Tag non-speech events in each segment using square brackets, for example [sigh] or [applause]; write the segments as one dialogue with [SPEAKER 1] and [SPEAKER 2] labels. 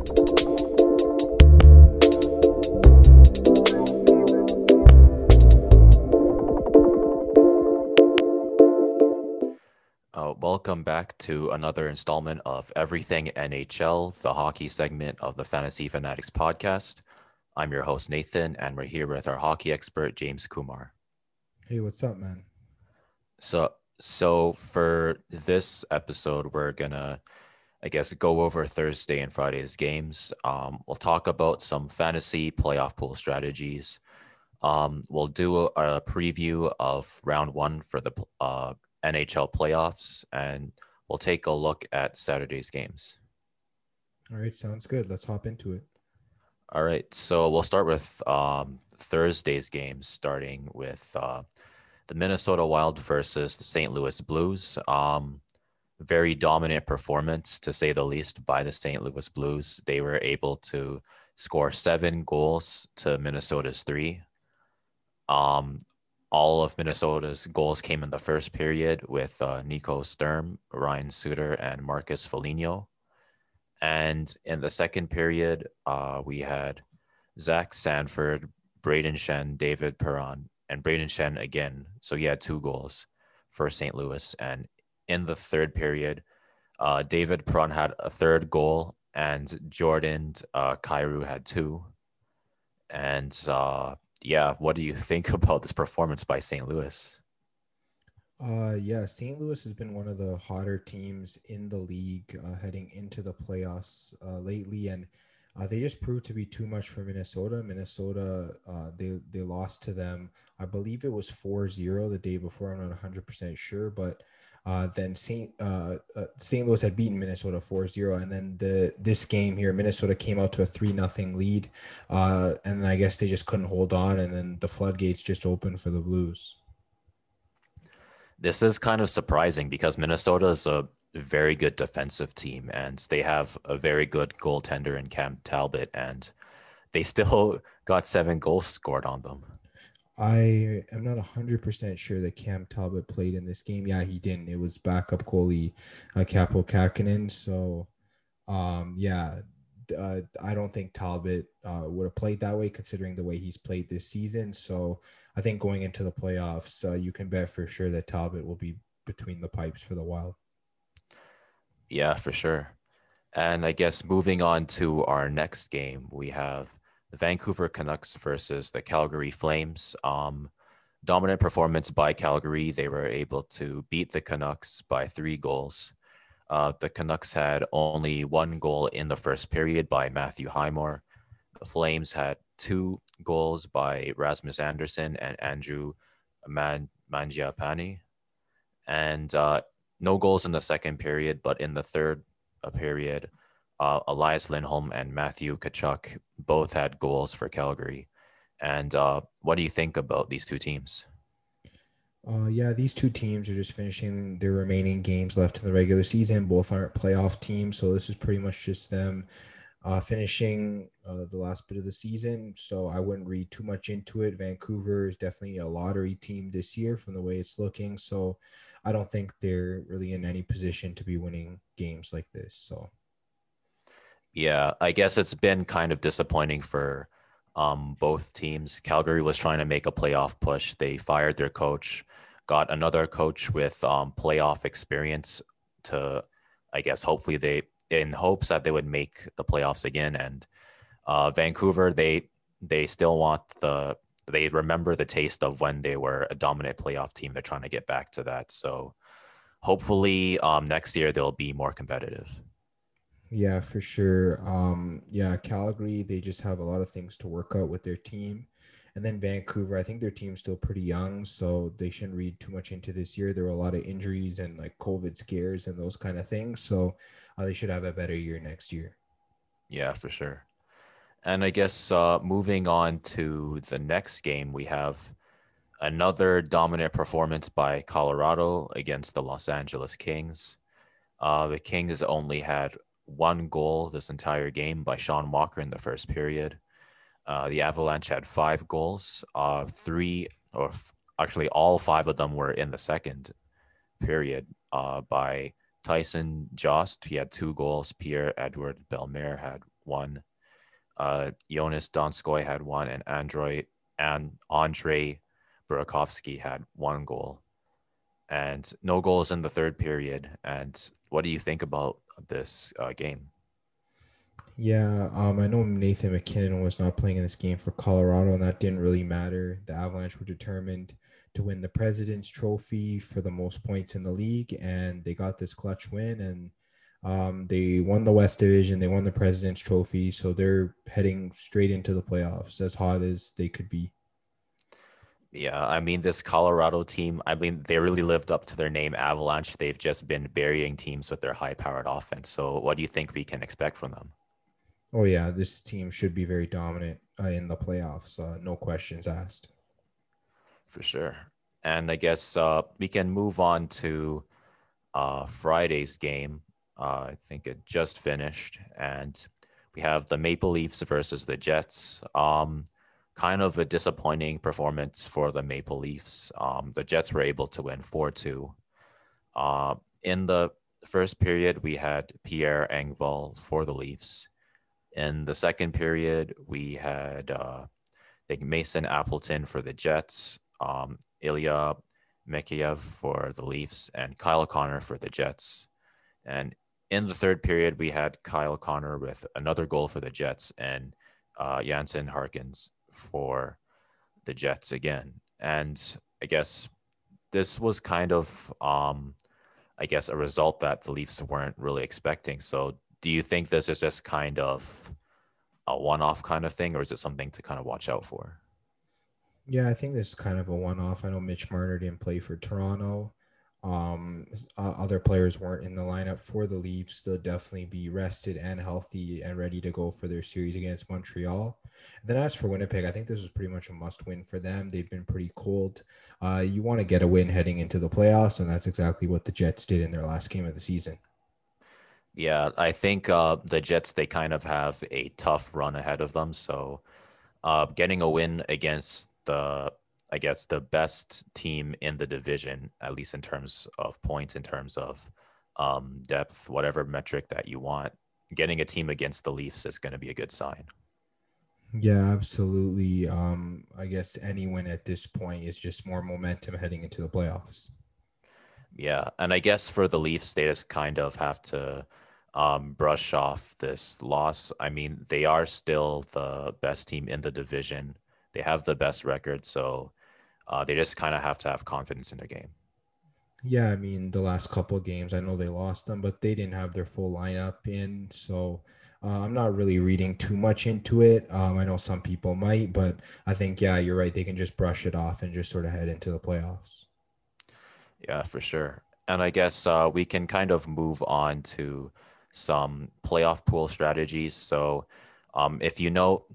[SPEAKER 1] Uh, welcome back to another installment of Everything NHL, the hockey segment of the Fantasy Fanatics podcast. I'm your host, Nathan, and we're here with our hockey expert, James Kumar.
[SPEAKER 2] Hey, what's up, man?
[SPEAKER 1] So, so for this episode, we're gonna, I guess, go over Thursday and Friday's games. Um, we'll talk about some fantasy playoff pool strategies. Um, we'll do a, a preview of round one for the uh, NHL playoffs, and we'll take a look at Saturday's games.
[SPEAKER 2] All right, sounds good. Let's hop into it.
[SPEAKER 1] All right, so we'll start with um, Thursday's games, starting with uh, the Minnesota Wild versus the St. Louis Blues. Um, very dominant performance, to say the least, by the St. Louis Blues. They were able to score seven goals to Minnesota's three. Um, all of Minnesota's goals came in the first period with uh, Nico Sturm, Ryan Suter, and Marcus Foligno. And in the second period, uh, we had Zach Sanford, Brayden Schenn, David Perron, and Brayden Schenn again. So he had two goals for St. Louis. And in the third period, uh, David Perron had a third goal, and Jordan uh, Kyrou had two. And uh, yeah, what do you [laughs] think about this performance by St. Louis?
[SPEAKER 2] Uh, yeah, St. Louis has been one of the hotter teams in the league uh, heading into the playoffs uh, lately, and uh, they just proved to be too much for Minnesota. Minnesota, uh, they they lost to them. I believe it was 4-0 the day before. I'm not 100 percent sure, but uh, then St. Uh, uh, St. Louis had beaten Minnesota 4-0, and then the this game here, Minnesota came out to a three nothing lead, uh, and I guess they just couldn't hold on, and then the floodgates just opened for the Blues.
[SPEAKER 1] This is kind of surprising because Minnesota is a very good defensive team, and they have a very good goaltender in Cam Talbot, and they still [laughs] got seven goals scored on them.
[SPEAKER 2] I am not 100% sure that Cam Talbot played in this game. Yeah, he didn't. It was backup goalie uh, Kaapo Kähkönen. So, um, yeah, uh, I don't think Talbot uh, would have played that way considering the way he's played this season. So, I think going into the playoffs, uh, you can bet for sure that Talbot will be between the pipes for the Wild.
[SPEAKER 1] Yeah, for sure. And I guess moving on to our next game, we have Vancouver Canucks versus the Calgary Flames. Um, dominant performance by Calgary. They were able to beat the Canucks by three goals. Uh, the Canucks had only one goal in the first period by Matthew Highmore. The Flames had two goals by Rasmus Andersson and Andrew Man- Mangiapane. And uh, no goals in the second period, but in the third uh, period, uh, Elias Lindholm and Matthew Tkachuk both had goals for Calgary. And uh, what do you think about these two teams?
[SPEAKER 2] Uh, yeah, these two teams are just finishing their remaining games left in the regular season. Both aren't playoff teams, so this is pretty much just them uh, finishing uh, the last bit of the season. So I wouldn't read too much into it. Vancouver is definitely a lottery team this year from the way it's looking. So I don't think they're really in any position to be winning games like this. So
[SPEAKER 1] yeah, I guess it's been kind of disappointing for um, both teams. Calgary was trying to make a playoff push. They fired their coach, got another coach with um, playoff experience to, I guess, hopefully they, in hopes that they would make the playoffs again. And uh, Vancouver, they they still want the they remember the taste of when they were a dominant playoff team. They're trying to get back to that. So hopefully um, next year they'll be more competitive.
[SPEAKER 2] Yeah, for sure. Um, yeah, Calgary, they just have a lot of things to work out with their team. And then Vancouver, I think their team's still pretty young, so they shouldn't read too much into this year. There were a lot of injuries and like COVID scares and those kind of things. So uh, they should have a better year next year.
[SPEAKER 1] Yeah, for sure. And I guess uh, moving on to the next game, we have another dominant performance by Colorado against the Los Angeles Kings. Uh, the Kings only had one goal this entire game by Sean Walker in the first period. Uh, the Avalanche had five goals. Uh, three, or f- actually, all five of them were in the second period uh, by Tyson Jost. He had two goals. Pierre Edouard Bellemare had one. Uh, Joonas Donskoi had one, and Android and Andre Burakovsky had one goal, and no goals in the third period. And what do you think about this uh, game?
[SPEAKER 2] Yeah, um, I know Nathan MacKinnon was not playing in this game for Colorado, and that didn't really matter. The Avalanche were determined to win the President's Trophy for the most points in the league, and they got this clutch win. And um, they won the West Division, they won the President's Trophy, so they're heading straight into the playoffs, as hot as they could be.
[SPEAKER 1] Yeah, I mean, this Colorado team, I mean, they really lived up to their name, Avalanche. They've just been burying teams with their high powered offense. So, what do you think we can expect from them?
[SPEAKER 2] Oh, yeah, this team should be very dominant uh, in the playoffs. Uh, no questions asked.
[SPEAKER 1] For sure. And I guess uh, we can move on to uh, Friday's game. Uh, I think it just finished. And we have the Maple Leafs versus the Jets. Um, kind of a disappointing performance for the Maple Leafs. Um, the Jets were able to win 4 2. Uh, in the first period, we had Pierre Engvall for the Leafs. In the second period, we had uh, I think Mason Appleton for the Jets, um, Ilya Mikheyev for the Leafs, and Kyle Connor for the Jets. And in the third period, we had Kyle Connor with another goal for the Jets and uh, Jansen Harkins for the Jets again. And I guess this was kind of, um, I guess, a result that the Leafs weren't really expecting. So, do you think this is just kind of a one off kind of thing, or is it something to kind of watch out for?
[SPEAKER 2] Yeah, I think this is kind of a one off. I know Mitch Marner didn't play for Toronto. Um, uh, other players weren't in the lineup for the Leafs. They'll definitely be rested and healthy and ready to go for their series against Montreal. And then as for Winnipeg, I think this was pretty much a must win for them. They've been pretty cold. Uh, you want to get a win heading into the playoffs, and that's exactly what the Jets did in their last game of the season.
[SPEAKER 1] Yeah, I think uh, the Jets they kind of have a tough run ahead of them. So, uh, getting a win against the I guess, the best team in the division, at least in terms of points, in terms of um, depth, whatever metric that you want. Getting a team against the Leafs is going to be a good sign.
[SPEAKER 2] Yeah, absolutely. Um, I guess any win at this point is just more momentum heading into the playoffs.
[SPEAKER 1] Yeah, and I guess for the Leafs, they just kind of have to um, brush off this loss. I mean, they are still the best team in the division. They have the best record, so uh, they just kind of have to have confidence in their game.
[SPEAKER 2] Yeah, I mean the last couple of games, I know they lost them, but they didn't have their full lineup in, so uh, I'm not really reading too much into it. Um, I know some people might, but I think yeah, you're right. They can just brush it off and just sort of head into the playoffs.
[SPEAKER 1] Yeah, for sure. And I guess uh, we can kind of move on to some playoff pool strategies. So, um, if you know,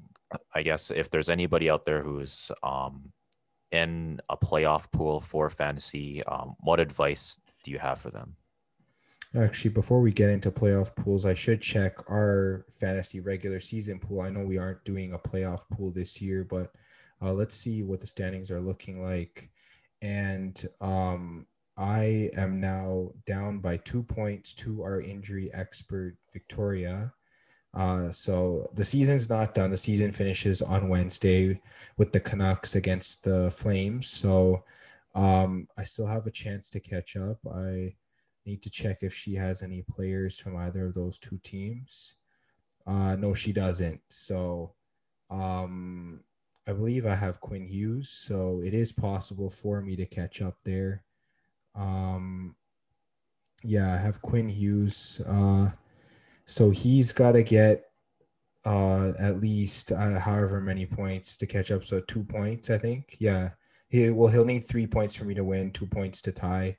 [SPEAKER 1] I guess if there's anybody out there who's um, in a playoff pool for fantasy, um, what advice do you have for them?
[SPEAKER 2] Actually, before we get into playoff pools, I should check our fantasy regular season pool. I know we aren't doing a playoff pool this year, but uh, let's see what the standings are looking like. And um, I am now down by two points to our injury expert, Victoria. Uh, so the season's not done. The season finishes on Wednesday with the Canucks against the Flames. So um, I still have a chance to catch up. I need to check if she has any players from either of those two teams. Uh, no, she doesn't. So um, I believe I have Quinn Hughes. So it is possible for me to catch up there. Um, yeah, I have Quinn Hughes. Uh, so he's got to get uh, at least uh, however many points to catch up. So two points, I think. Yeah. He well, he'll need three points for me to win, two points to tie.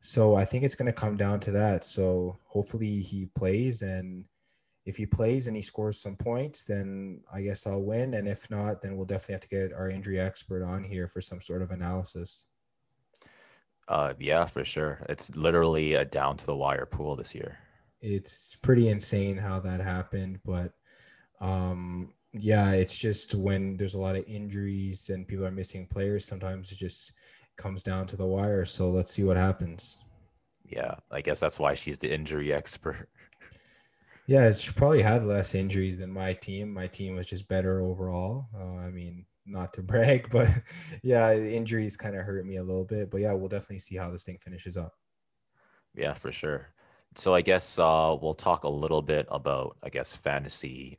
[SPEAKER 2] So I think it's going to come down to that. So hopefully he plays, and if he plays and he scores some points, then I guess I'll win. And if not, then we'll definitely have to get our injury expert on here for some sort of analysis.
[SPEAKER 1] Uh, yeah, for sure. It's literally a down to the wire pool this year
[SPEAKER 2] it's pretty insane how that happened but um yeah it's just when there's a lot of injuries and people are missing players sometimes it just comes down to the wire so let's see what happens
[SPEAKER 1] yeah i guess that's why she's the injury [laughs] expert
[SPEAKER 2] Yeah, it's probably had less injuries than my team. My team was just better overall. Uh, I mean, not to [laughs] brag, but yeah, injuries kind of hurt me a little bit. But yeah, we'll definitely see how this thing finishes up.
[SPEAKER 1] Yeah, for sure. So I guess uh, we'll talk a little bit about, I guess, fantasy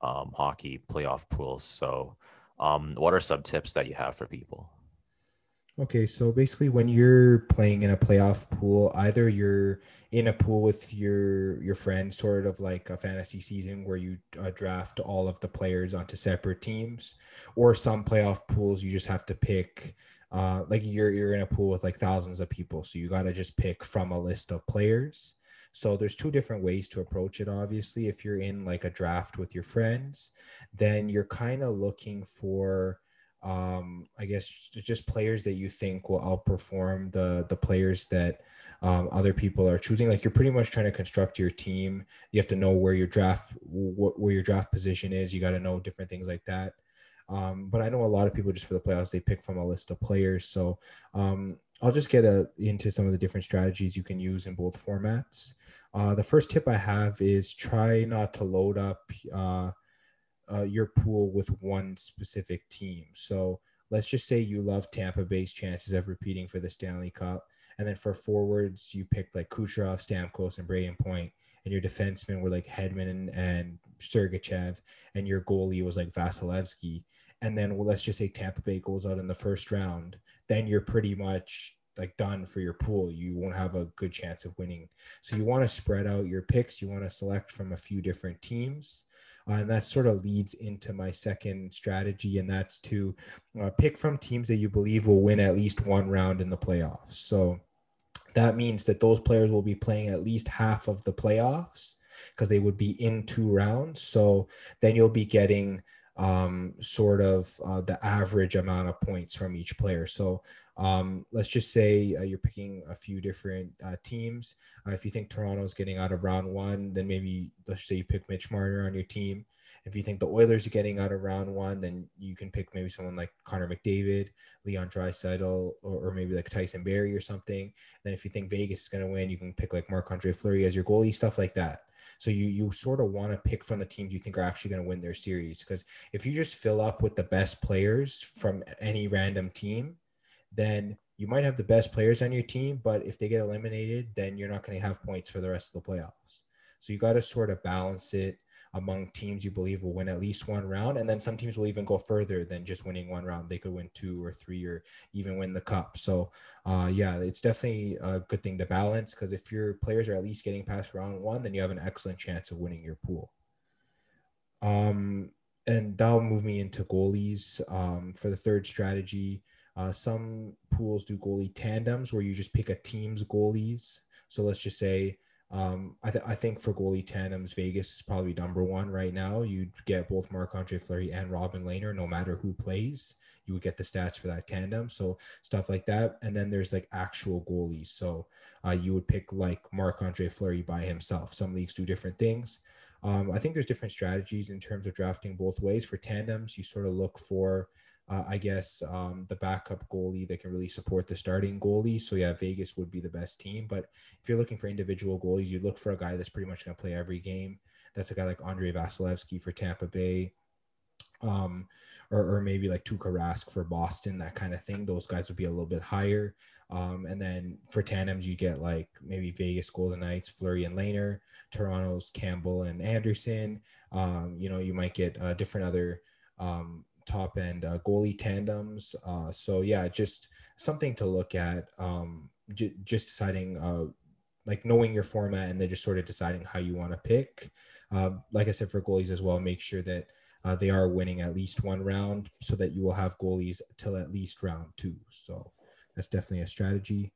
[SPEAKER 1] um, hockey playoff pools. So, um, what are some tips that you have for people?
[SPEAKER 2] Okay, so basically, when you're playing in a playoff pool, either you're in a pool with your your friends, sort of like a fantasy season where you uh, draft all of the players onto separate teams, or some playoff pools you just have to pick. Uh, like you're you're in a pool with like thousands of people, so you got to just pick from a list of players. So there's two different ways to approach it. Obviously, if you're in like a draft with your friends, then you're kind of looking for um, I guess just players that you think will outperform the the players that um, other people are choosing. Like you're pretty much trying to construct your team. You have to know where your draft wh- where your draft position is. You got to know different things like that. Um, but I know a lot of people just for the playoffs they pick from a list of players. So um, I'll just get a, into some of the different strategies you can use in both formats. Uh, the first tip I have is try not to load up. Uh, uh, your pool with one specific team. So let's just say you love Tampa Bay's chances of repeating for the Stanley Cup. And then for forwards, you picked like Kucherov, Stamkos, and Brayden Point. And your defensemen were like Hedman and, and Sergachev. And your goalie was like Vasilevskiy. And then well, let's just say Tampa Bay goes out in the first round. Then you're pretty much like done for your pool. You won't have a good chance of winning. So you want to spread out your picks. You want to select from a few different teams uh, and that sort of leads into my second strategy, and that's to uh, pick from teams that you believe will win at least one round in the playoffs. So that means that those players will be playing at least half of the playoffs because they would be in two rounds. So then you'll be getting um, sort of uh, the average amount of points from each player. So um, let's just say uh, you're picking a few different uh, teams. Uh, if you think Toronto's getting out of round one, then maybe let's say you pick Mitch Marner on your team. If you think the Oilers are getting out of round one, then you can pick maybe someone like Connor McDavid, Leon Draisaitl, or, or maybe like Tyson Barrie or something. Then if you think Vegas is going to win, you can pick like Marc Andre Fleury as your goalie, stuff like that. So you you sort of want to pick from the teams you think are actually going to win their series because if you just fill up with the best players from any random team, then you might have the best players on your team, but if they get eliminated, then you're not going to have points for the rest of the playoffs. So you got to sort of balance it among teams you believe will win at least one round. And then some teams will even go further than just winning one round. They could win two or three or even win the cup. So, uh, yeah, it's definitely a good thing to balance because if your players are at least getting past round one, then you have an excellent chance of winning your pool. Um, and that'll move me into goalies um, for the third strategy. Uh, some pools do goalie tandems where you just pick a team's goalies. So let's just say, um, I, th- I think for goalie tandems, Vegas is probably number one right now. You'd get both Marc Andre Fleury and Robin Lehner, no matter who plays. You would get the stats for that tandem. So stuff like that. And then there's like actual goalies. So uh, you would pick like Marc Andre Fleury by himself. Some leagues do different things. Um, I think there's different strategies in terms of drafting both ways. For tandems, you sort of look for uh, I guess um, the backup goalie that can really support the starting goalie. So yeah, Vegas would be the best team. But if you're looking for individual goalies, you look for a guy that's pretty much going to play every game. That's a guy like Andrei Vasilevskiy for Tampa Bay, um, or, or maybe like Tuukka Rask for Boston, that kind of thing. Those guys would be a little bit higher. Um, and then for tandems, you get like maybe Vegas Golden Knights, Fleury and Lehner, Toronto's Campbell and Andersen. Um, you know, you might get uh, different other um, top end uh, goalie tandems. Uh, so yeah, just something to look at. Um, j- just deciding, uh, like knowing your format, and then just sort of deciding how you want to pick. Uh, like I said, for goalies as well, make sure that uh, they are winning at least one round, so that you will have goalies till at least round two. So that's definitely a strategy.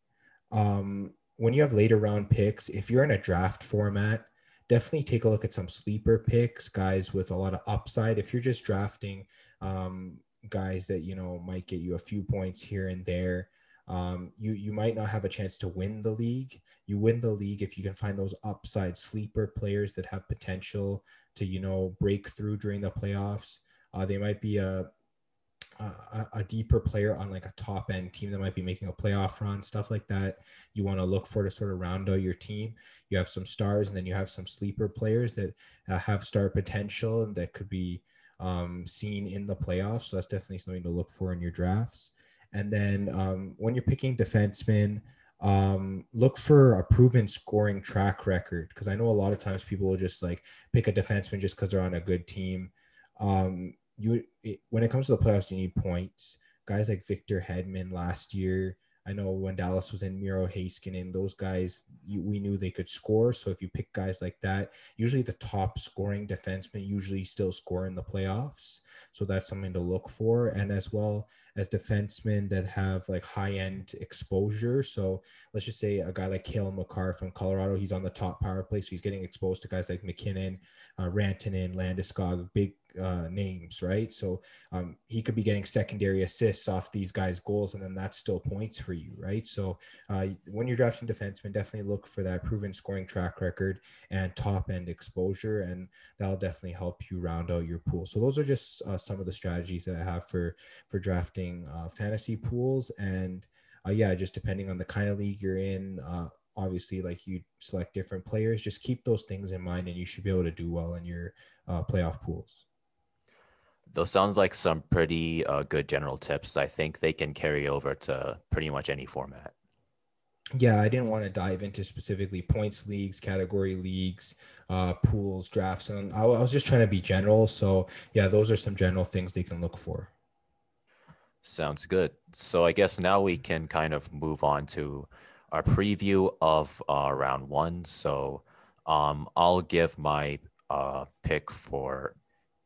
[SPEAKER 2] Um, when you have later round picks, if you're in a draft format, definitely take a look at some sleeper picks, guys with a lot of upside. If you're just drafting um, guys that you know might get you a few points here and there. Um, you you might not have a chance to win the league. You win the league if you can find those upside sleeper players that have potential to you know break through during the playoffs. Uh, they might be a a, a, deeper player on like a top end team that might be making a playoff run, stuff like that. You want to look for to sort of round out your team. You have some stars, and then you have some sleeper players that uh, have star potential and that could be um, seen in the playoffs. So that's definitely something to look for in your drafts. And then um, when you're picking defensemen, um, look for a proven scoring track record because I know a lot of times people will just like pick a defenseman just because they're on a good team. Um, you it, when it comes to the playoffs, you need points. Guys like Victor Hedman last year. I know when Dallas was in Miro Heiskanen, those guys you, we knew they could score. So if you pick guys like that, usually the top scoring defensemen usually still score in the playoffs. So that's something to look for. And as well as defensemen that have like high end exposure. So let's just say a guy like Cale Makar from Colorado, he's on the top power play. So he's getting exposed to guys like MacKinnon, uh, Rantanen, Landeskog, big uh, names, right? So um, he could be getting secondary assists off these guys' goals, and then that's still points for you, right? So uh, when you're drafting defensemen, definitely look for that proven scoring track record and top end exposure, and that'll definitely help you round out your pool. So those are just uh, some of the strategies that I have for for drafting uh, fantasy pools, and uh, yeah, just depending on the kind of league you're in uh, obviously like you select different players just keep those things in mind and you should be able to do well in your uh, playoff pools
[SPEAKER 1] those sounds like some pretty uh, good general tips. I think they can carry over to pretty much any format.
[SPEAKER 2] Yeah, I didn't want to dive into specifically points leagues, category leagues, uh, pools, drafts, and I, I was just trying to be general. So yeah, those are some general things they can look for.
[SPEAKER 1] Sounds good. So I guess now we can kind of move on to our preview of uh, round one. So um, I'll give my uh, pick for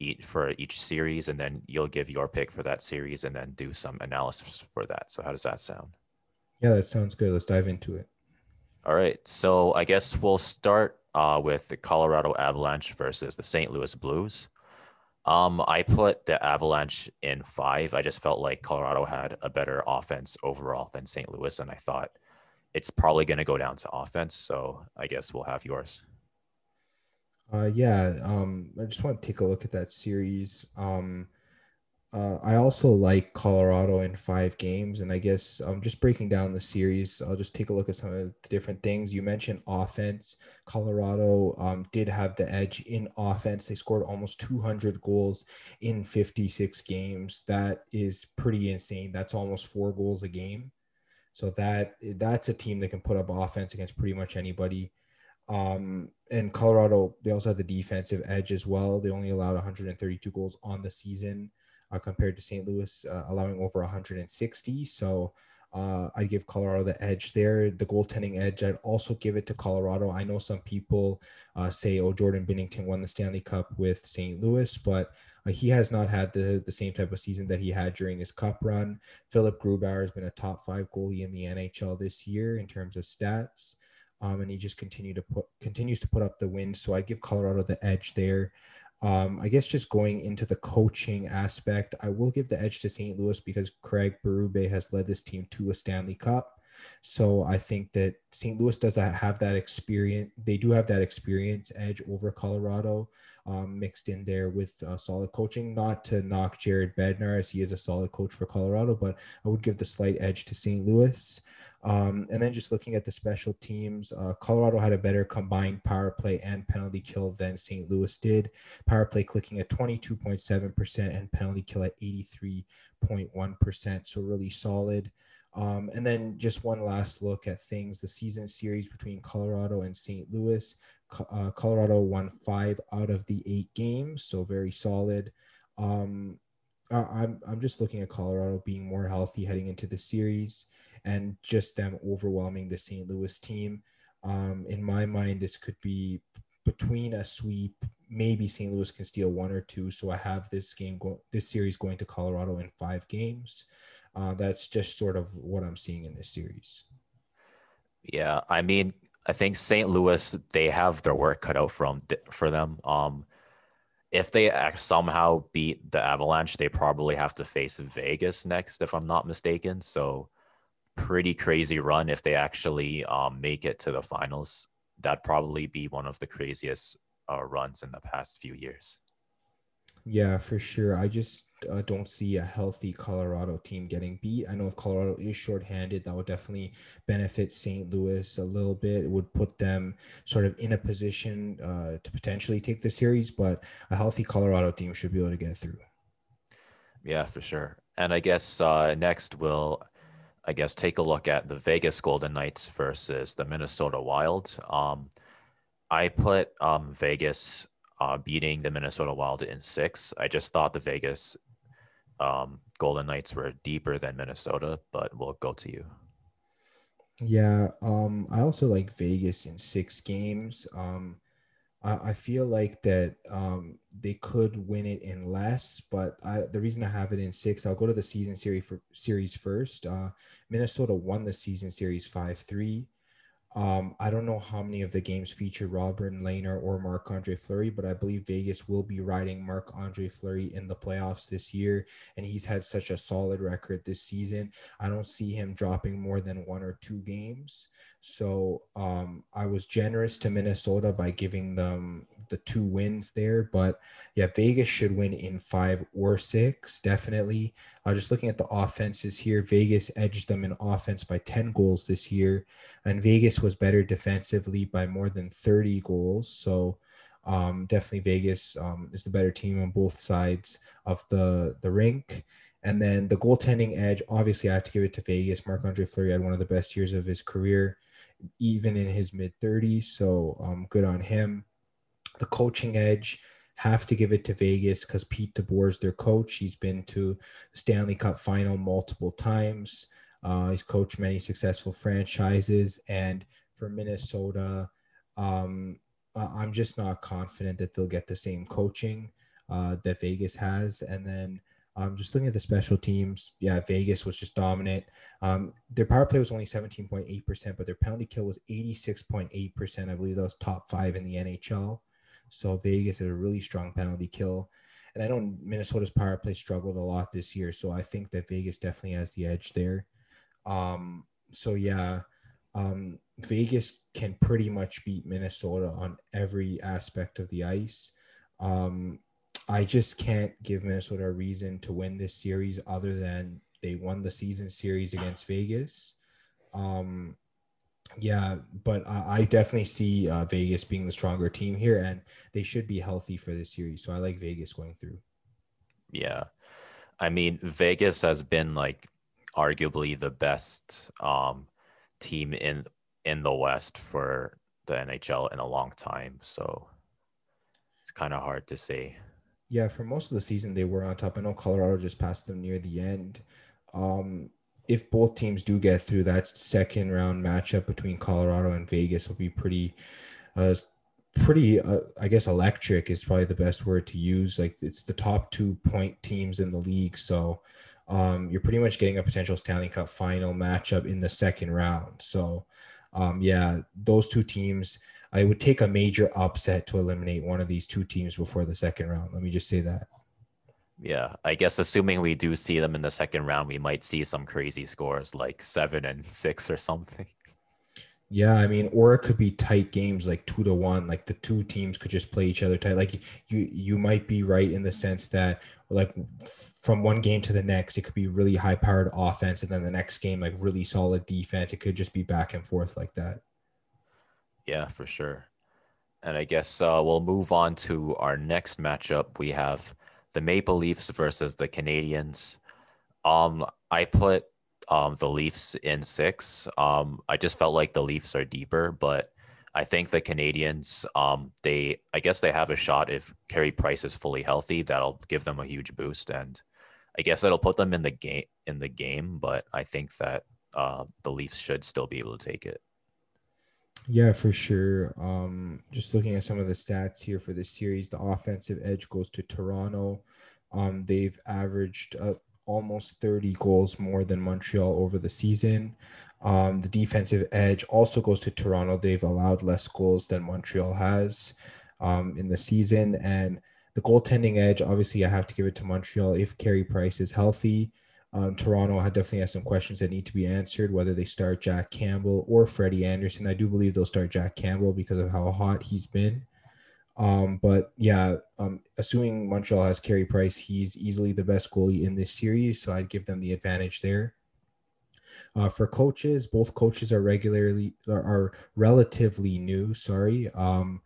[SPEAKER 1] each for each series, and then you'll give your pick for that series, and then do some analysis for that. So how does that sound?
[SPEAKER 2] Yeah, that sounds good. Let's dive into it.
[SPEAKER 1] All right. So I guess we'll start uh, with the Colorado Avalanche versus the St. Louis Blues. Um, I put the Avalanche in five. I just felt like Colorado had a better offense overall than St. Louis, and I thought it's probably going to go down to offense. So I guess we'll have yours.
[SPEAKER 2] Uh, yeah, um, I just want to take a look at that series. Um, uh, I also like Colorado in five games, and I guess I'm um, just breaking down the series. I'll just take a look at some of the different things you mentioned. Offense, Colorado um, did have the edge in offense. They scored almost 200 goals in 56 games. That is pretty insane. That's almost four goals a game. So that that's a team that can put up offense against pretty much anybody. Um, and Colorado, they also had the defensive edge as well. They only allowed 132 goals on the season uh, compared to St. Louis, uh, allowing over 160. So uh, I'd give Colorado the edge there. The goaltending edge, I'd also give it to Colorado. I know some people uh, say, oh, Jordan Binnington won the Stanley Cup with St. Louis, but uh, he has not had the, the same type of season that he had during his cup run. Philipp Grubauer has been a top five goalie in the NHL this year in terms of stats um, and he just continue to put continues to put up the wins. So I give Colorado the edge there. Um, I guess just going into the coaching aspect, I will give the edge to St. Louis because Craig Berube has led this team to a Stanley Cup. So I think that St. Louis does have that experience. They do have that experience edge over Colorado, um, mixed in there with uh, solid coaching. Not to knock Jared Bednar as he is a solid coach for Colorado, but I would give the slight edge to St. Louis. Um, and then just looking at the special teams, uh, Colorado had a better combined power play and penalty kill than St. Louis did. Power play clicking at 22.7% and penalty kill at 83.1%. So really solid. Um, and then just one last look at things the season series between Colorado and St. Louis. Uh, Colorado won five out of the eight games, so very solid. Um, I'm, I'm just looking at Colorado being more healthy heading into the series and just them overwhelming the St. Louis team. Um, in my mind, this could be between a sweep. Maybe St. Louis can steal one or two. So I have this game go this series going to Colorado in five games. Uh, that's just sort of what I'm seeing in this series.
[SPEAKER 1] Yeah, I mean, I think St. Louis they have their work cut out from for them. Um, if they somehow beat the Avalanche, they probably have to face Vegas next, if I'm not mistaken. So pretty crazy run if they actually um, make it to the finals. That'd probably be one of the craziest uh, runs in the past few years.
[SPEAKER 2] Yeah, for sure. I just uh, don't see a healthy Colorado team getting beat. I know if Colorado is shorthanded, that would definitely benefit St. Louis a little bit. It would put them sort of in a position uh, to potentially take the series, but a healthy Colorado team should be able to get through.
[SPEAKER 1] Yeah, for sure. And I guess uh, next we'll, I guess, take a look at the Vegas Golden Knights versus the Minnesota Wild. Um, I put um, Vegas uh, beating the Minnesota Wild in six. I just thought the Vegas um, Golden Knights were deeper than Minnesota, but we'll go to you.
[SPEAKER 2] Yeah, um, I also like Vegas in six games. Um, I, feel like that um, they could win it in less, but I, the reason I have it in six, I'll go to the season series for series first. Uh, Minnesota won the season series five three. Um, I don't know how many of the games feature Robert Lehner or Marc Andre Fleury, but I believe Vegas will be riding Marc Andre Fleury in the playoffs this year. And he's had such a solid record this season. I don't see him dropping more than one or two games. So um, I was generous to Minnesota by giving them the two wins there. But yeah, Vegas should win in five or six, definitely. Uh, just looking at the offenses here, Vegas edged them in offense by 10 goals this year, and Vegas was better defensively by more than 30 goals. So um, definitely Vegas um, is the better team on both sides of the, the rink. And then the goaltending edge, obviously, I have to give it to Vegas. Marc Andre Fleury had one of the best years of his career, even in his mid 30s. So um, good on him the coaching edge. Have to give it to Vegas because Pete DeBoer is their coach. He's been to Stanley Cup final multiple times. Uh, he's coached many successful franchises. And for Minnesota, um, I'm just not confident that they'll get the same coaching uh, that Vegas has. And then um, just looking at the special teams, yeah, Vegas was just dominant. Um, their power play was only 17.8%, but their penalty kill was 86.8%. I believe that was top five in the NHL. So Vegas had a really strong penalty kill. And I know Minnesota's power play struggled a lot this year. So I think that Vegas definitely has the edge there. Um, so yeah, um, Vegas can pretty much beat Minnesota on every aspect of the ice. Um, I just can't give Minnesota a reason to win this series other than they won the season series against Vegas. Um, yeah, but I, I definitely see uh, Vegas being the stronger team here, and they should be healthy for this series. So I like Vegas going through.
[SPEAKER 1] Yeah, I mean Vegas has been like arguably the best um, team in in the West for the NHL in a long time. So it's kind of hard to say.
[SPEAKER 2] Yeah, for most of the season they were on top. I know Colorado just passed them near the end. Um, if both teams do get through that second round matchup between Colorado and Vegas will be pretty uh pretty uh, I guess electric is probably the best word to use. Like it's the top 2 point teams in the league. So um, you're pretty much getting a potential Stanley Cup final matchup in the second round. So um, yeah those two teams I would take a major upset to eliminate one of these two teams before the second round. Let me just say that
[SPEAKER 1] yeah, I guess assuming we do see them in the second round, we might see some crazy scores like seven and six or something.
[SPEAKER 2] Yeah, I mean, or it could be tight games like two to one. Like the two teams could just play each other tight. Like you, you might be right in the sense that like from one game to the next, it could be really high powered offense, and then the next game like really solid defense. It could just be back and forth like that.
[SPEAKER 1] Yeah, for sure. And I guess uh, we'll move on to our next matchup. We have the Maple Leafs versus the Canadiens. Um, I put um, the Leafs in six. Um, I just felt like the Leafs are deeper, but I think the Canadiens, um, they, I guess they have a shot if Carey Price is fully healthy. That'll give them a huge boost, and I guess it'll put them in the game. In the game, but I think that uh, the Leafs should still be able to take it.
[SPEAKER 2] Yeah, for sure. Um, just looking at some of the stats here for this series, the offensive edge goes to Toronto. Um, they've averaged uh, almost 30 goals more than Montreal over the season. Um, the defensive edge also goes to Toronto. They've allowed less goals than Montreal has um, in the season. And the goaltending edge, obviously, I have to give it to Montreal if Carey Price is healthy. Um, Toronto definitely has some questions that need to be answered, whether they start Jack Campbell or Freddie Andersen. I do believe they'll start Jack Campbell because of how hot he's been. Um, but yeah, um, assuming Montreal has Carey Price, he's easily the best goalie in this series, so I'd give them the advantage there. Uh, for coaches, both coaches are regularly are, are relatively new. Sorry, um,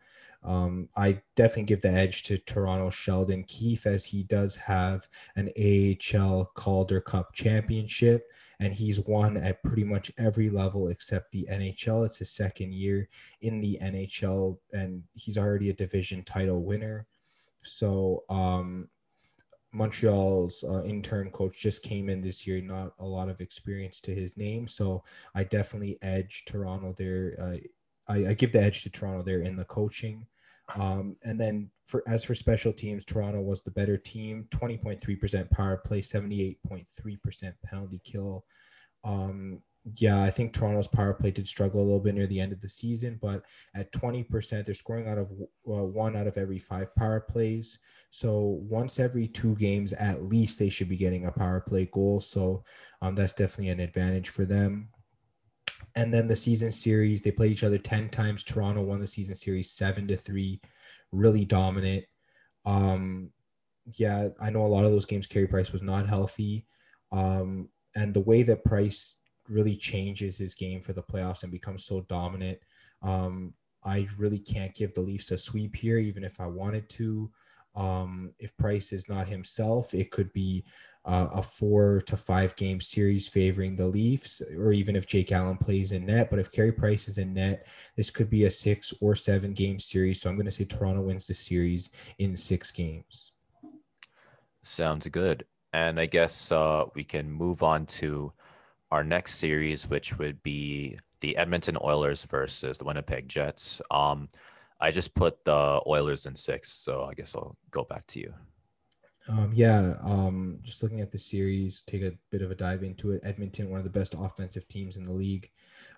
[SPEAKER 2] um, I definitely give the edge to Toronto Sheldon Keefe as he does have an AHL Calder Cup championship and he's won at pretty much every level except the NHL. It's his second year in the NHL and he's already a division title winner. So, um, Montreal's uh, intern coach just came in this year, not a lot of experience to his name. So I definitely edge Toronto there. Uh, I, I, give the edge to Toronto there in the coaching. Um, and then for as for special teams, Toronto was the better team, 20.3% power play, 78.3% penalty kill. Um, yeah, I think Toronto's power play did struggle a little bit near the end of the season, but at 20%, they're scoring out of uh, one out of every five power plays. So once every two games, at least they should be getting a power play goal. So um, that's definitely an advantage for them. And then the season series, they played each other 10 times. Toronto won the season series seven to three, really dominant. Um, yeah, I know a lot of those games, Carey Price was not healthy. Um, and the way that Price really changes his game for the playoffs and becomes so dominant, um, I really can't give the Leafs a sweep here, even if I wanted to. Um, if Price is not himself, it could be uh, a four to five game series favoring the Leafs, or even if Jake Allen plays in net. But if Carey Price is in net, this could be a six or seven game series. So I'm going to say Toronto wins the series in six games.
[SPEAKER 1] Sounds good. And I guess uh, we can move on to our next series, which would be the Edmonton Oilers versus the Winnipeg Jets. Um, I just put the Oilers in six, so I guess I'll go back to you.
[SPEAKER 2] Um, yeah, um, just looking at the series, take a bit of a dive into it. Edmonton, one of the best offensive teams in the league.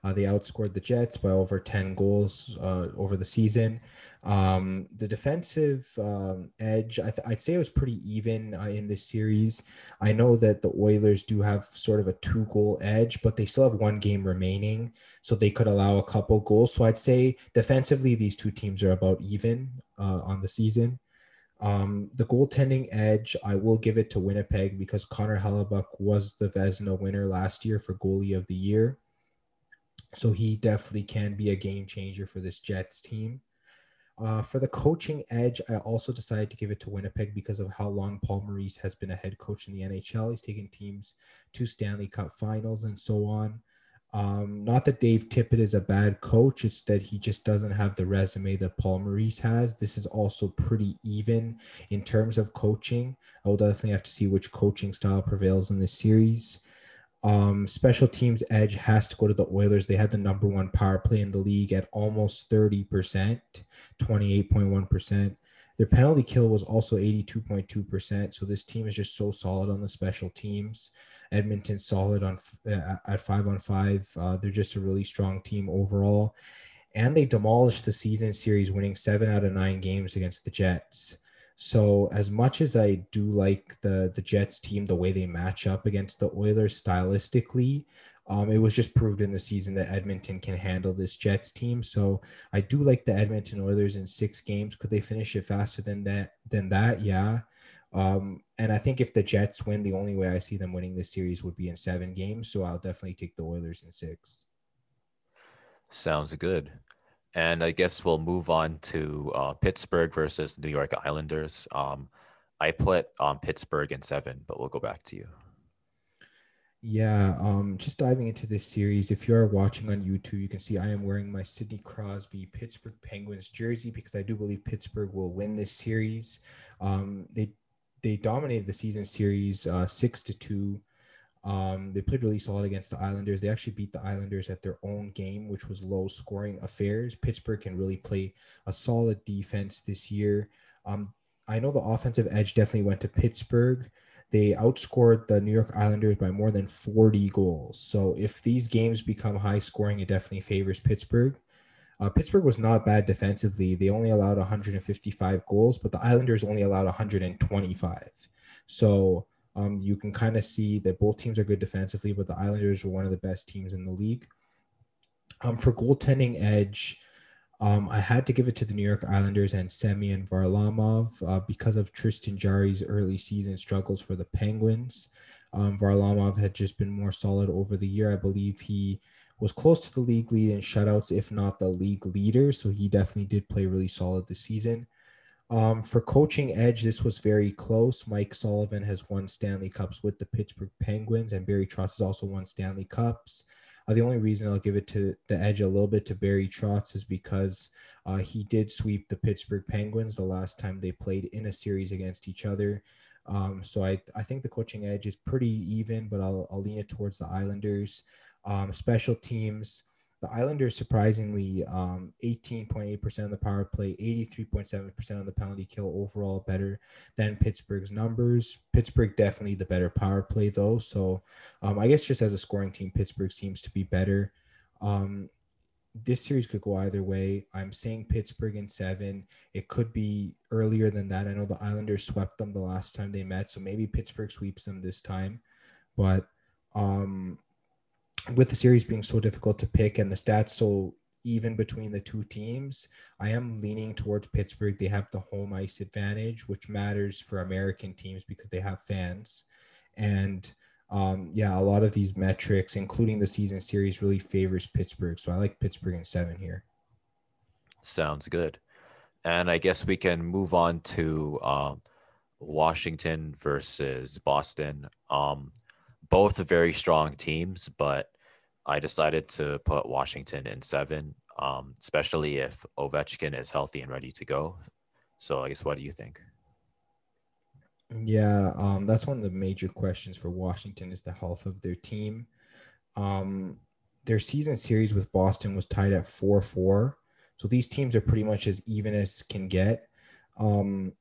[SPEAKER 2] Uh, they outscored the Jets by over 10 goals uh, over the season. Um, the defensive um, edge, I would say it was pretty even uh, in this series. I know that the Oilers do have sort of a two goal edge, but they still have one game remaining, so they could allow a couple goals. So I'd say defensively, these two teams are about even uh, on the season. Um, the goaltending edge, I will give it to Winnipeg because Connor Hellebuyck was the Vezina winner last year for goalie of the year. So he definitely can be a game changer for this Jets team. Uh, for the coaching edge, I also decided to give it to Winnipeg because of how long Paul Maurice has been a head coach in the NHL. He's taken teams to Stanley Cup finals and so on. Um, not that Dave Tippett is a bad coach, it's that he just doesn't have the resume that Paul Maurice has. This is also pretty even in terms of coaching. I will definitely have to see which coaching style prevails in this series. Um, special teams edge has to go to the Oilers. They had the number one power play in the league at almost 30%, 28.1%. Their penalty kill was also 82.2%. So this team is just so solid on the special teams. Edmonton solid on uh, at five on five. Uh, they're just a really strong team overall. And they demolished the season series, winning seven out of nine games against the Jets. So as much as I do like the the Jets team, the way they match up against the Oilers stylistically, um, it was just proved in the season that Edmonton can handle this Jets team. So I do like the Edmonton Oilers in six games. Could they finish it faster than that? Than that, yeah. Um, and I think if the Jets win, the only way I see them winning this series would be in seven games. So I'll definitely take the Oilers in six.
[SPEAKER 1] Sounds good. And I guess we'll move on to uh, Pittsburgh versus New York Islanders. Um, I put um, Pittsburgh in seven, but we'll go back to you.
[SPEAKER 2] Yeah, um, just diving into this series. If you are watching on YouTube, you can see I am wearing my Sidney Crosby Pittsburgh Penguins jersey because I do believe Pittsburgh will win this series. Um, they they dominated the season series uh, six to two. Um, they played really solid against the Islanders. They actually beat the Islanders at their own game, which was low scoring affairs. Pittsburgh can really play a solid defense this year. Um, I know the offensive edge definitely went to Pittsburgh. They outscored the New York Islanders by more than 40 goals. So if these games become high scoring, it definitely favors Pittsburgh. Uh, Pittsburgh was not bad defensively. They only allowed 155 goals, but the Islanders only allowed 125. So um, you can kind of see that both teams are good defensively, but the Islanders were one of the best teams in the league. Um, for goaltending edge, Um, I had to give it to the New York Islanders and Semyon Varlamov uh, because of Tristan Jarry's early season struggles for the Penguins. Um, Varlamov had just been more solid over the year. I believe he was close to the league lead in shutouts, if not the league leader. So he definitely did play really solid this season. Um, for coaching edge, this was very close. Mike Sullivan has won Stanley Cups with the Pittsburgh Penguins, and Barry Trotz has also won Stanley Cups. Uh, the only reason I'll give it to the edge a little bit to Barry Trotz is because uh, he did sweep the Pittsburgh Penguins the last time they played in a series against each other. Um, so I, I think the coaching edge is pretty even, but I'll, I'll lean it towards the Islanders. Um, special teams, the Islanders surprisingly um, 18.8% of the power play, 83.7% on the penalty kill overall better than Pittsburgh's numbers. Pittsburgh definitely the better power play though. So um, I guess just as a scoring team, Pittsburgh seems to be better. Um, this series could go either way. I'm saying Pittsburgh in seven. It could be earlier than that. I know the Islanders swept them the last time they met, so maybe Pittsburgh sweeps them this time. But um, with the series being so difficult to pick and the stats so even between the two teams, I am leaning towards Pittsburgh. They have the home ice advantage, which matters for American teams because they have fans. And um, yeah, a lot of these metrics, including the season series, really favors Pittsburgh. So I like Pittsburgh in seven here.
[SPEAKER 1] Sounds good. And I guess we can move on to um, Washington versus Boston. Um, both very strong teams, but I decided to put Washington in seven, um, especially if Ovechkin is healthy and ready to go. So I guess what do you think?
[SPEAKER 2] Yeah, um, that's one of the major questions for Washington is the health of their team. Um, their season series with Boston was tied at four four, so these teams are pretty much as even as can get. Um,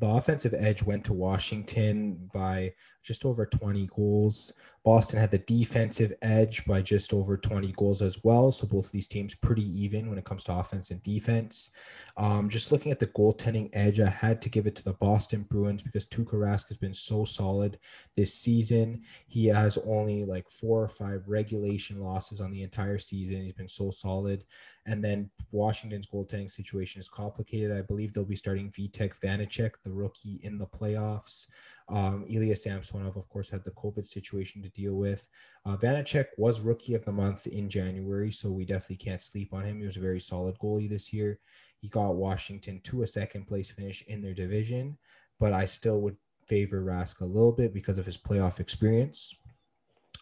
[SPEAKER 2] the offensive edge went to Washington by just over 20 goals. Boston had the defensive edge by just over 20 goals as well. So both of these teams pretty even when it comes to offense and defense. Um, just looking at the goaltending edge, I had to give it to the Boston Bruins because Tuukka Rask has been so solid this season. He has only like four or five regulation losses on the entire season. He's been so solid. And then Washington's goaltending situation is complicated. I believe they'll be starting Vitek Vanecek, the rookie, in the playoffs. Um, Ilya Samsonov, of course, had the COVID situation to deal with. Uh, Vanecek was rookie of the month in January, so we definitely can't sleep on him. He was a very solid goalie this year. He got Washington to a second place finish in their division, but I still would favor Rask a little bit because of his playoff experience.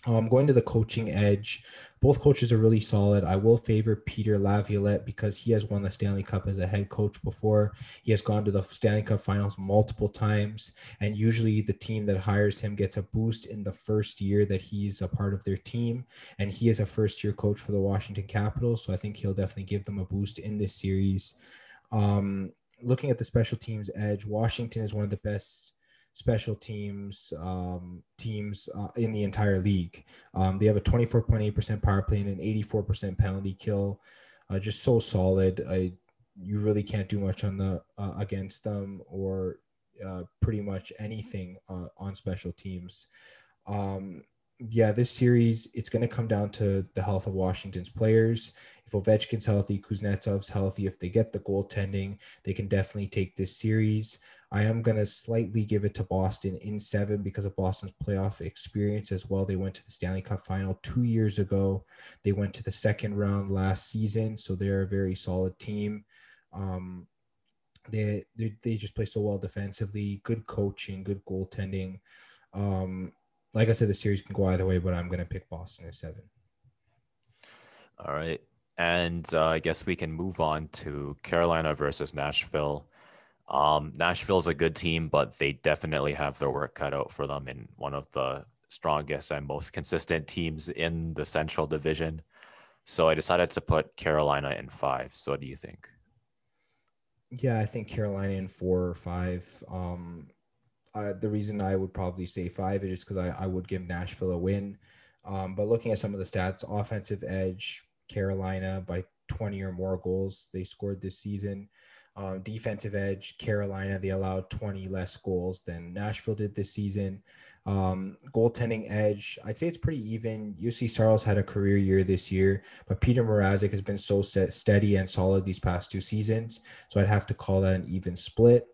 [SPEAKER 2] Um, going to the coaching edge, both coaches are really solid. I will favor Peter Laviolette because he has won the Stanley Cup as a head coach before. He has gone to the Stanley Cup finals multiple times. And usually the team that hires him gets a boost in the first year that he's a part of their team. And he is a first year coach for the Washington Capitals. So I think he'll definitely give them a boost in this series. Um, looking at the special teams edge, Washington is one of the best special teams um, teams uh, in the entire league. Um, they have a 24.8% power play and an 84% penalty kill. Uh, just so solid. I, you really can't do much on the uh, against them or uh, pretty much anything uh, on special teams. Um, yeah, this series it's going to come down to the health of Washington's players. If Ovechkin's healthy, Kuznetsov's healthy, if they get the goaltending, they can definitely take this series. I am going to slightly give it to Boston in seven because of Boston's playoff experience as well. They went to the Stanley Cup final two years ago. They went to the second round last season, so they're a very solid team. Um, they, they they just play so well defensively, good coaching, good goaltending. Um, like I said, the series can go either way, but I'm going to pick Boston at seven.
[SPEAKER 1] All right. And uh, I guess we can move on to Carolina versus Nashville. Um, Nashville's a good team, but they definitely have their work cut out for them in one of the strongest and most consistent teams in the Central Division. So I decided to put Carolina in five. So what do you think?
[SPEAKER 2] Yeah, I think Carolina in four or five. Um, uh, the reason I would probably say five is just because I, I would give Nashville a win. Um, but looking at some of the stats, offensive edge, Carolina by 20 or more goals they scored this season. Um, defensive edge, Carolina, they allowed 20 less goals than Nashville did this season. Um, goaltending edge, I'd say it's pretty even. Juuse Saros had a career year this year, but Peter Mrazek has been so st- steady and solid these past two seasons. So I'd have to call that an even split.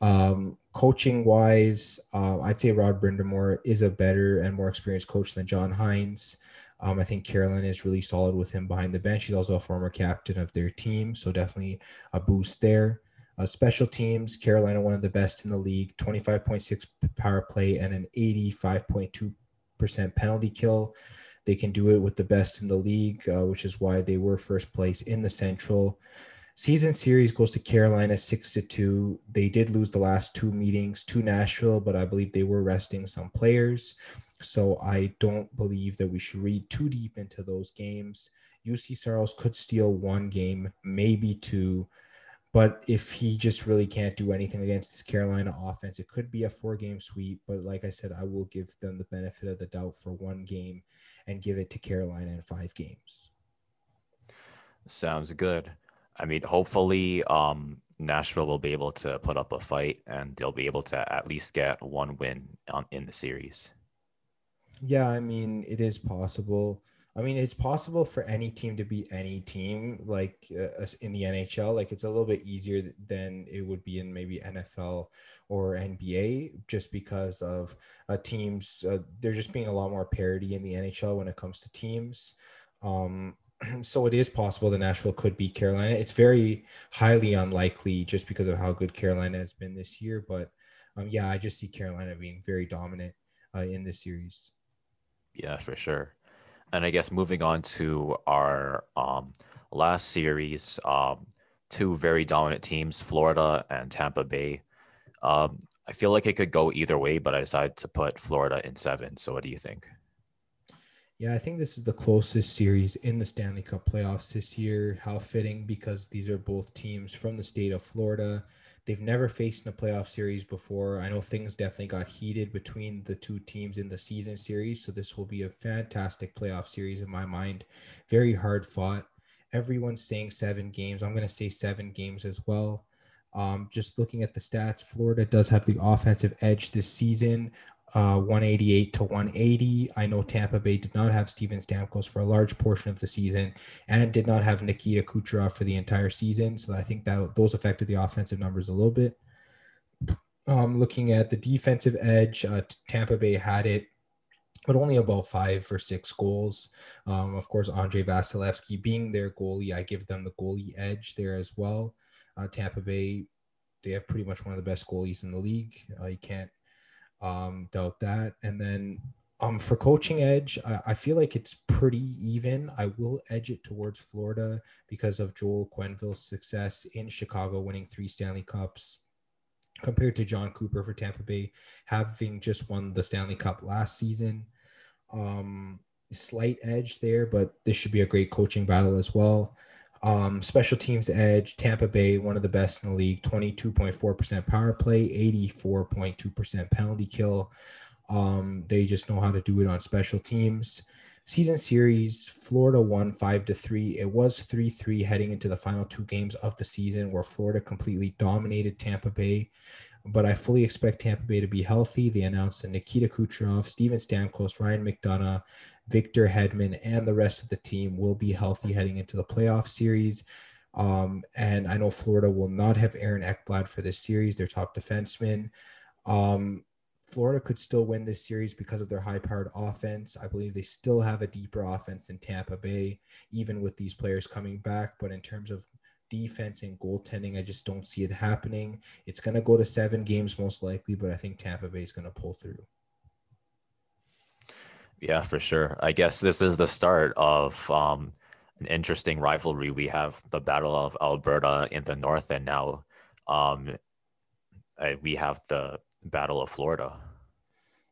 [SPEAKER 2] Um, coaching wise, uh, I'd say Rod Brind'Amour is a better and more experienced coach than John Hynes. Um, I think Carolina is really solid with him behind the bench. He's also a former captain of their team, so definitely a boost there. Uh, special teams, Carolina, one of the best in the league, 25.6 power play and an 85.2% penalty kill. They can do it with the best in the league, uh, which is why they were first place in the Central. Season series goes to Carolina six to two. They did lose the last two meetings to Nashville, but I believe they were resting some players. So I don't believe that we should read too deep into those games. Juuse Saros could steal one game, maybe two. But if he just really can't do anything against this Carolina offense, it could be a four game sweep. But like I said, I will give them the benefit of the doubt for one game and give it to Carolina in five games.
[SPEAKER 1] Sounds good. I mean, hopefully, um, Nashville will be able to put up a fight and they'll be able to at least get one win on, in the series.
[SPEAKER 2] Yeah, I mean, it is possible. I mean, it's possible for any team to beat any team, like uh, in the NHL. Like it's a little bit easier than it would be in maybe NFL or NBA, just because of uh, teams. Uh, there just being a lot more parity in the NHL when it comes to teams. Um, [clears throat] so it is possible that Nashville could beat Carolina. It's very highly unlikely just because of how good Carolina has been this year. But um, yeah, I just see Carolina being very dominant uh, in this series.
[SPEAKER 1] Yeah, for sure. And I guess moving on to our um, last series, um, two very dominant teams, Florida and Tampa Bay. Um, I feel like it could go either way, but I decided to put Florida in seven. So what do you think?
[SPEAKER 2] Yeah, I think this is the closest series in the Stanley Cup playoffs this year. How fitting because these are both teams from the state of Florida. They've never faced in a playoff series before. I know things definitely got heated between the two teams in the season series, so this will be a fantastic playoff series in my mind. Very hard fought. Everyone's saying seven games. I'm going to say seven games as well. Um, just looking at the stats, Florida does have the offensive edge this season uh, 188 to 180. I know Tampa Bay did not have Steven Stamkos for a large portion of the season and did not have Nikita Kucherov for the entire season. So I think that those affected the offensive numbers a little bit. Um, looking at the defensive edge, uh, Tampa Bay had it, but only about five or six goals. Um, of course, Andrei Vasilevskiy being their goalie, I give them the goalie edge there as well. Uh, Tampa Bay, they have pretty much one of the best goalies in the league. Uh, you can't um, doubt that. And then um, for coaching edge, I, I, feel like it's pretty even. I will edge it towards Florida because of Joel Quenneville's success in Chicago, winning three Stanley Cups, compared to Jon Cooper for Tampa Bay, having just won the Stanley Cup last season. Um, slight edge there, but this should be a great coaching battle as well. Um, special teams edge, Tampa Bay, one of the best in the league, 22.4% power play, 84.2% penalty kill. Um, they just know how to do it on special teams. Season series, Florida won five to three. It was three three heading into the final two games of the season, where Florida completely dominated Tampa Bay. But I fully expect Tampa Bay to be healthy. They announced that Nikita Kucherov, Steven Stamkos, Ryan McDonagh, Victor Hedman and the rest of the team will be healthy heading into the playoff series. Um, and I know Florida will not have Aaron Ekblad for this series, their top defenseman. Um, Florida could still win this series because of their high powered offense. I believe they still have a deeper offense than Tampa Bay, even with these players coming back. But in terms of defense and goaltending, I just don't see it happening. It's going to go to seven games most likely, but I think Tampa Bay is going to pull through.
[SPEAKER 1] Yeah, for sure. I guess this is the start of um, an interesting rivalry. We have the Battle of Alberta in the north, and now um, we have the Battle of Florida.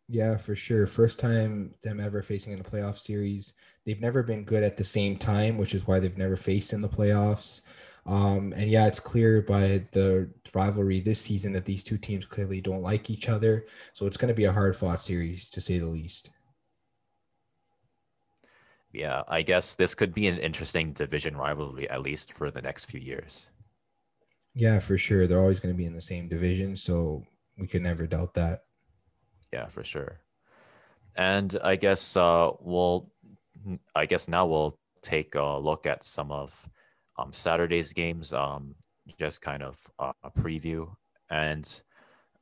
[SPEAKER 2] Yeah, for sure. First time them ever facing in a playoff series. They've never been good at the same time, which is why they've never faced in the playoffs. Um, and yeah, it's clear by the rivalry this season that these two teams clearly don't like each other. So it's going to be a hard fought series to say the least
[SPEAKER 1] yeah, I guess this could be an interesting division rivalry at least for the next few years.
[SPEAKER 2] Yeah, for sure. They're always going to be in the same division, so we can never doubt that.
[SPEAKER 1] Yeah, for sure. And I guess uh, we'll, I guess now we'll take a look at some of um, Saturday's games, um, just kind of uh, a preview. And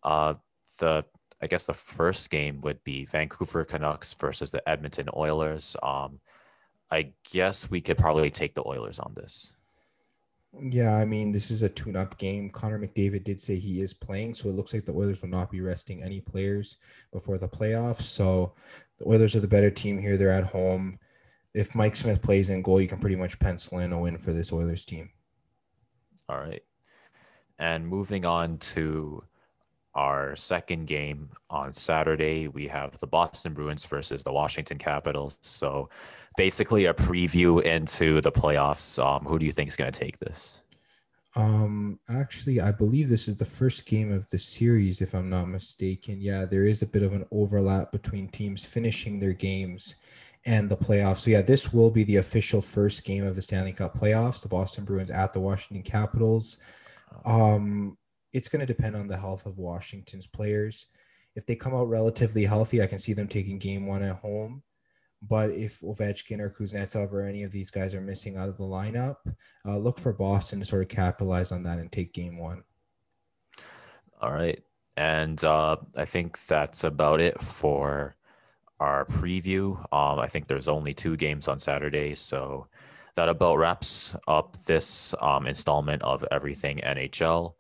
[SPEAKER 1] uh, the, I guess the first game would be Vancouver Canucks versus the Edmonton Oilers. Um, I guess we could probably take the Oilers on this.
[SPEAKER 2] Yeah, I mean, this is a tune up game. Connor McDavid did say he is playing, so it looks like the Oilers will not be resting any players before the playoffs. So the Oilers are the better team here. They're at home. If Mike Smith plays in goal, you can pretty much pencil in a win for this Oilers team.
[SPEAKER 1] All right. And moving on to our second game on Saturday, we have the Boston Bruins versus the Washington Capitals. So basically a preview into the playoffs. Um, who do you think is going to take this?
[SPEAKER 2] Um, actually, I believe this is the first game of the series, if I'm not mistaken. Yeah, there is a bit of an overlap between teams finishing their games and the playoffs. So yeah, this will be the official first game of the Stanley Cup playoffs. The Boston Bruins at the Washington Capitals. Um, it's going to depend on the health of Washington's players. If they come out relatively healthy, I can see them taking game one at home. But if Ovechkin or Kuznetsov or any of these guys are missing out of the lineup, uh, look for Boston to sort of capitalize on that and take game one.
[SPEAKER 1] All right. And uh, I think that's about it for our preview. Um, I think there's only two games on Saturday. So that about wraps up this um, installment of Everything NHL.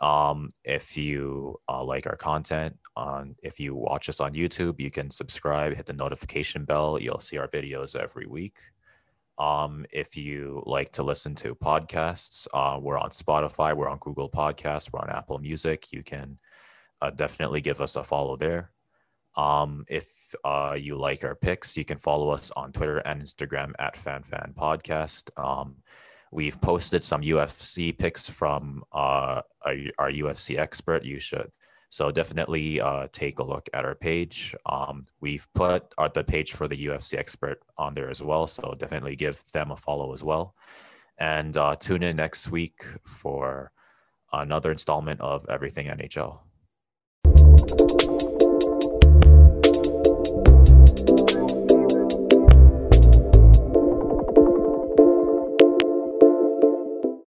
[SPEAKER 1] Um, if you uh, like our content, on if you watch us on YouTube, you can subscribe, hit the notification bell. You'll see our videos every week. Um, if you like to listen to podcasts, uh, we're on Spotify, we're on Google Podcasts, we're on Apple Music. You can uh, definitely give us a follow there. Um, if uh, you like our picks, you can follow us on Twitter and Instagram at FanFan Podcast. Um, We've posted some UFC picks from uh, our, our, UFC expert. You should. So definitely uh, take a look at our page. Um, we've put our, the page for the UFC expert on there as well. So definitely give them a follow as well. And uh, tune in next week for another installment of Everything NHL.